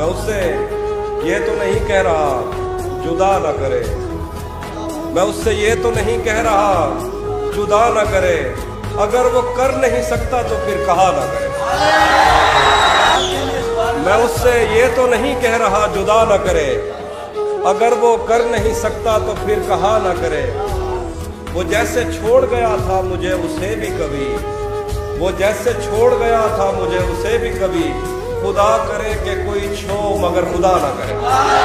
میں اس سے یہ تو نہیں کہہ رہا جدا نہ کرے۔ میں اس سے یہ تو نہیں کہہ رہا جدا نہ کرے۔ اگر وہ کر نہیں سکتا تو پھر کہا نہ کرے۔ میں اس سے یہ تو نہیں کہہ رہا جدا نہ کرے۔ اگر وہ کر نہیں سکتا تو پھر کہا نہ کرے۔ وہ جیسے چھوڑ گیا تھا مجھے اسے بھی کبھی۔ وہ جیسے چھوڑ گیا تھا مجھے اسے بھی کبھی۔ خدا کرے کہ کوئی چھو مگر خدا نہ کرے۔